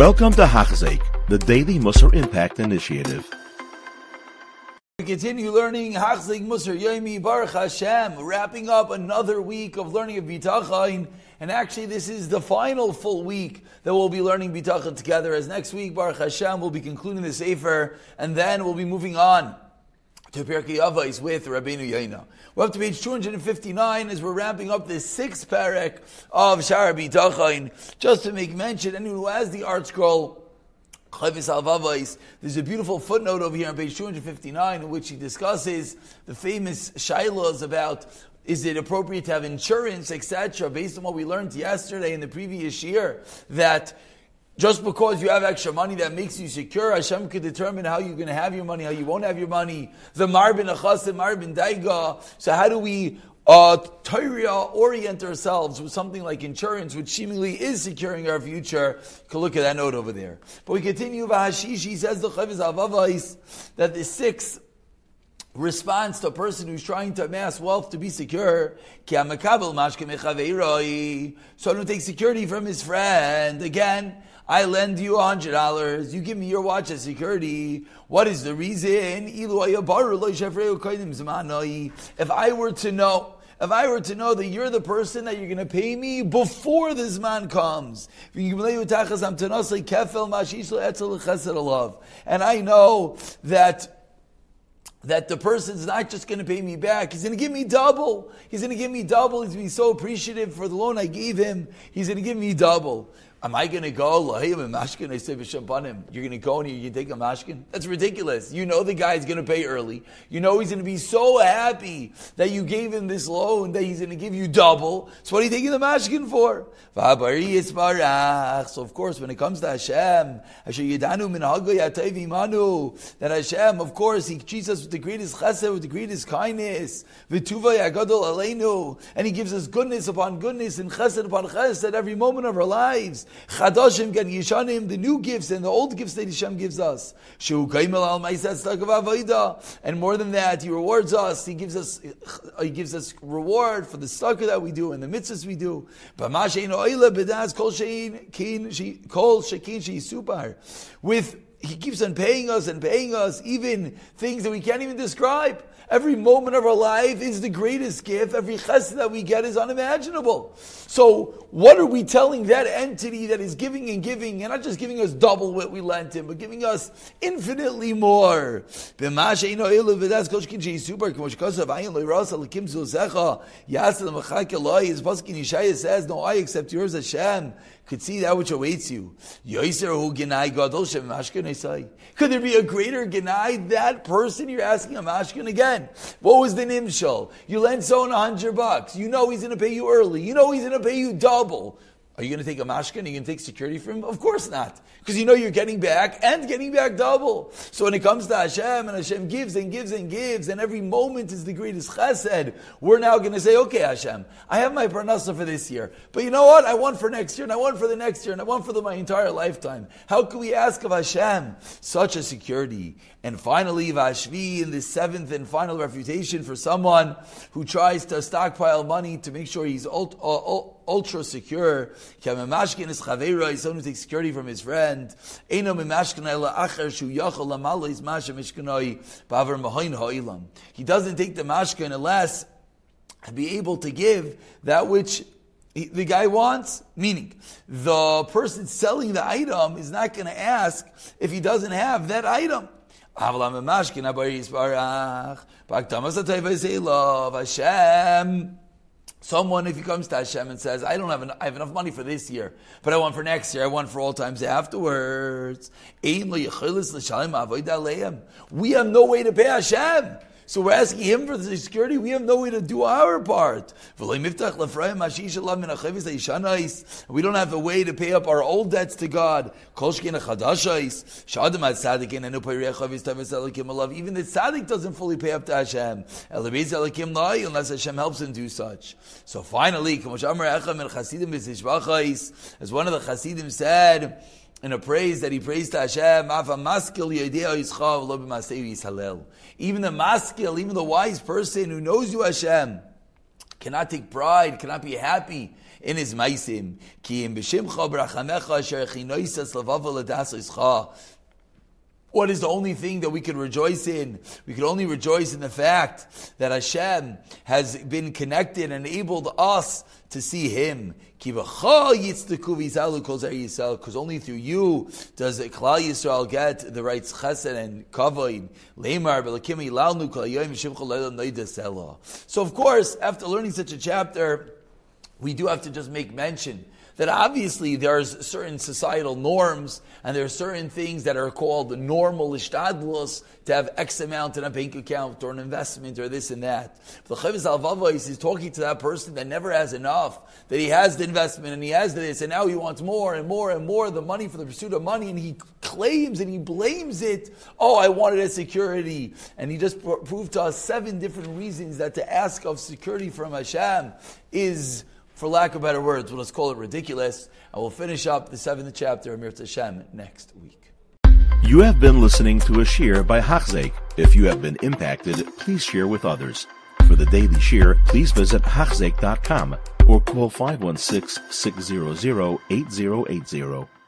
Welcome to Hachzik, the Daily Musar Impact Initiative. We continue learning Hachzik Musar Yomi Baruch Hashem, wrapping up another week of learning of Bitachon. And actually, this is the final full week that we'll be learning Bitachon together. As next week, Baruch Hashem, we'll be concluding the Sefer, and then we'll be moving on to Pirkei Avos with Rabbeinu Yonah. We're up to page 259 as we're ramping up the sixth parak of Sha'ar Habitachon. Just to make mention, anyone who has the ArtScroll, there's a beautiful footnote over here on page 259 in which he discusses the famous shilas about is it appropriate to have insurance, etc., based on what we learned yesterday in the previous year, that just because you have extra money that makes you secure, Hashem could determine how you're going to have your money, how you won't have your money. The marbin achas, the marbin daiga. So how do we uh, orient ourselves with something like insurance, which seemingly is securing our future? You can look at that note over there. But we continue. He says the that the sixth response to a person who's trying to amass wealth to be secure. So I don't take security from his friend. Again, I lend you a hundred dollars. You give me your watch as security. What is the reason? If I were to know, if I were to know that you're the person that you're going to pay me before this man comes, and I know that that the person's not just going to pay me back, he's going to give me double. He's going to give me double. He's going to be so appreciative for the loan I gave him. He's going to give me double. Am I going to go, You're going to go and you take a mashkin? That's ridiculous. You know the guy's going to pay early. You know he's going to be so happy that you gave him this loan that he's going to give you double. So what are you taking the mashkin for? So of course, when it comes to Hashem, that Hashem, of course, He treats us with the greatest chesed, with the greatest kindness. And He gives us goodness upon goodness and chesed upon chesed at every moment of our lives. Chadashim get Yishanim, the new gifts and the old gifts that Hashem gives us. And more than that, He rewards us. He gives us, He gives us reward for the sukkah that we do and the mitzvahs we do. With He keeps on paying us and paying us even things that we can't even describe. Every moment of our life is the greatest gift. Every chesed that we get is unimaginable. So, what are we telling that entity that is giving and giving, and not just giving us double what we lent him, but giving us infinitely more? Says, No I except yours, Hashem could see that which awaits you. Could there be a greater genai? That person you're asking a mashkin again. What was the nimshal? You lend someone a hundred bucks. You know he's going to pay you early. You know he's going to pay you double. Are you going to take a mashkin? Are you going to take security from him? Of course not. Because you know you're getting back and getting back double. So when it comes to Hashem and Hashem gives and gives and gives and every moment is the greatest chesed, we're now going to say, okay Hashem, I have my parnasa for this year. But you know what? I want for next year and I want for the next year and I want for the, my entire lifetime. How can we ask of Hashem such a security? And finally, Vashvi in the seventh and final refutation for someone who tries to stockpile money to make sure he's ultra, uh, ultra secure. Kamamashkin is chavera, he's someone who takes security from his friend. Eino mimashkin ela acher shu yachol lamalo is masha bavar mahoin ha'ilam. He doesn't take the mashkin unless be able to give that which the guy wants, meaning the person selling the item is not going to ask if he doesn't have that item. Hashem. Someone, if he comes to Hashem and says, I don't have, I have enough money for this year, but I want for next year, I want for all times afterwards. We have no way to pay Hashem. So we're asking him for the security. We have no way to do our part. We don't have a way to pay up our old debts to God. Even the tzaddik doesn't fully pay up to Hashem. Unless Hashem helps him do such. So finally, as one of the Chassidim said, in a praise that he praised to Hashem, even the maskil, even the wise person who knows you, Hashem, cannot take pride, cannot be happy in his maisim. What is the only thing that we could rejoice in? We could only rejoice in the fact that Hashem has been connected and enabled us to see Him. Because only through you does Klal Yisrael get the right chesed and kavod. So of course, after learning such a chapter, we do have to just make mention that obviously there's certain societal norms and there are certain things that are called normal ishtadlus to have X amount in a bank account or an investment or this and that. The Chovos Halevavos is talking to that person that never has enough, that he has the investment and he has this and now he wants more and more and more, the money for the pursuit of money and he claims and he blames it. Oh, I wanted a security. And he just proved to us seven different reasons that to ask of security from Hashem is for lack of better words, let's call it ridiculous. I will finish up the seventh chapter of Mir Hashem next week. You have been listening to a shiur by Hachzeik. If you have been impacted, please share with others. For the daily shiur, please visit Hachzeik.com or call 516 600 8080.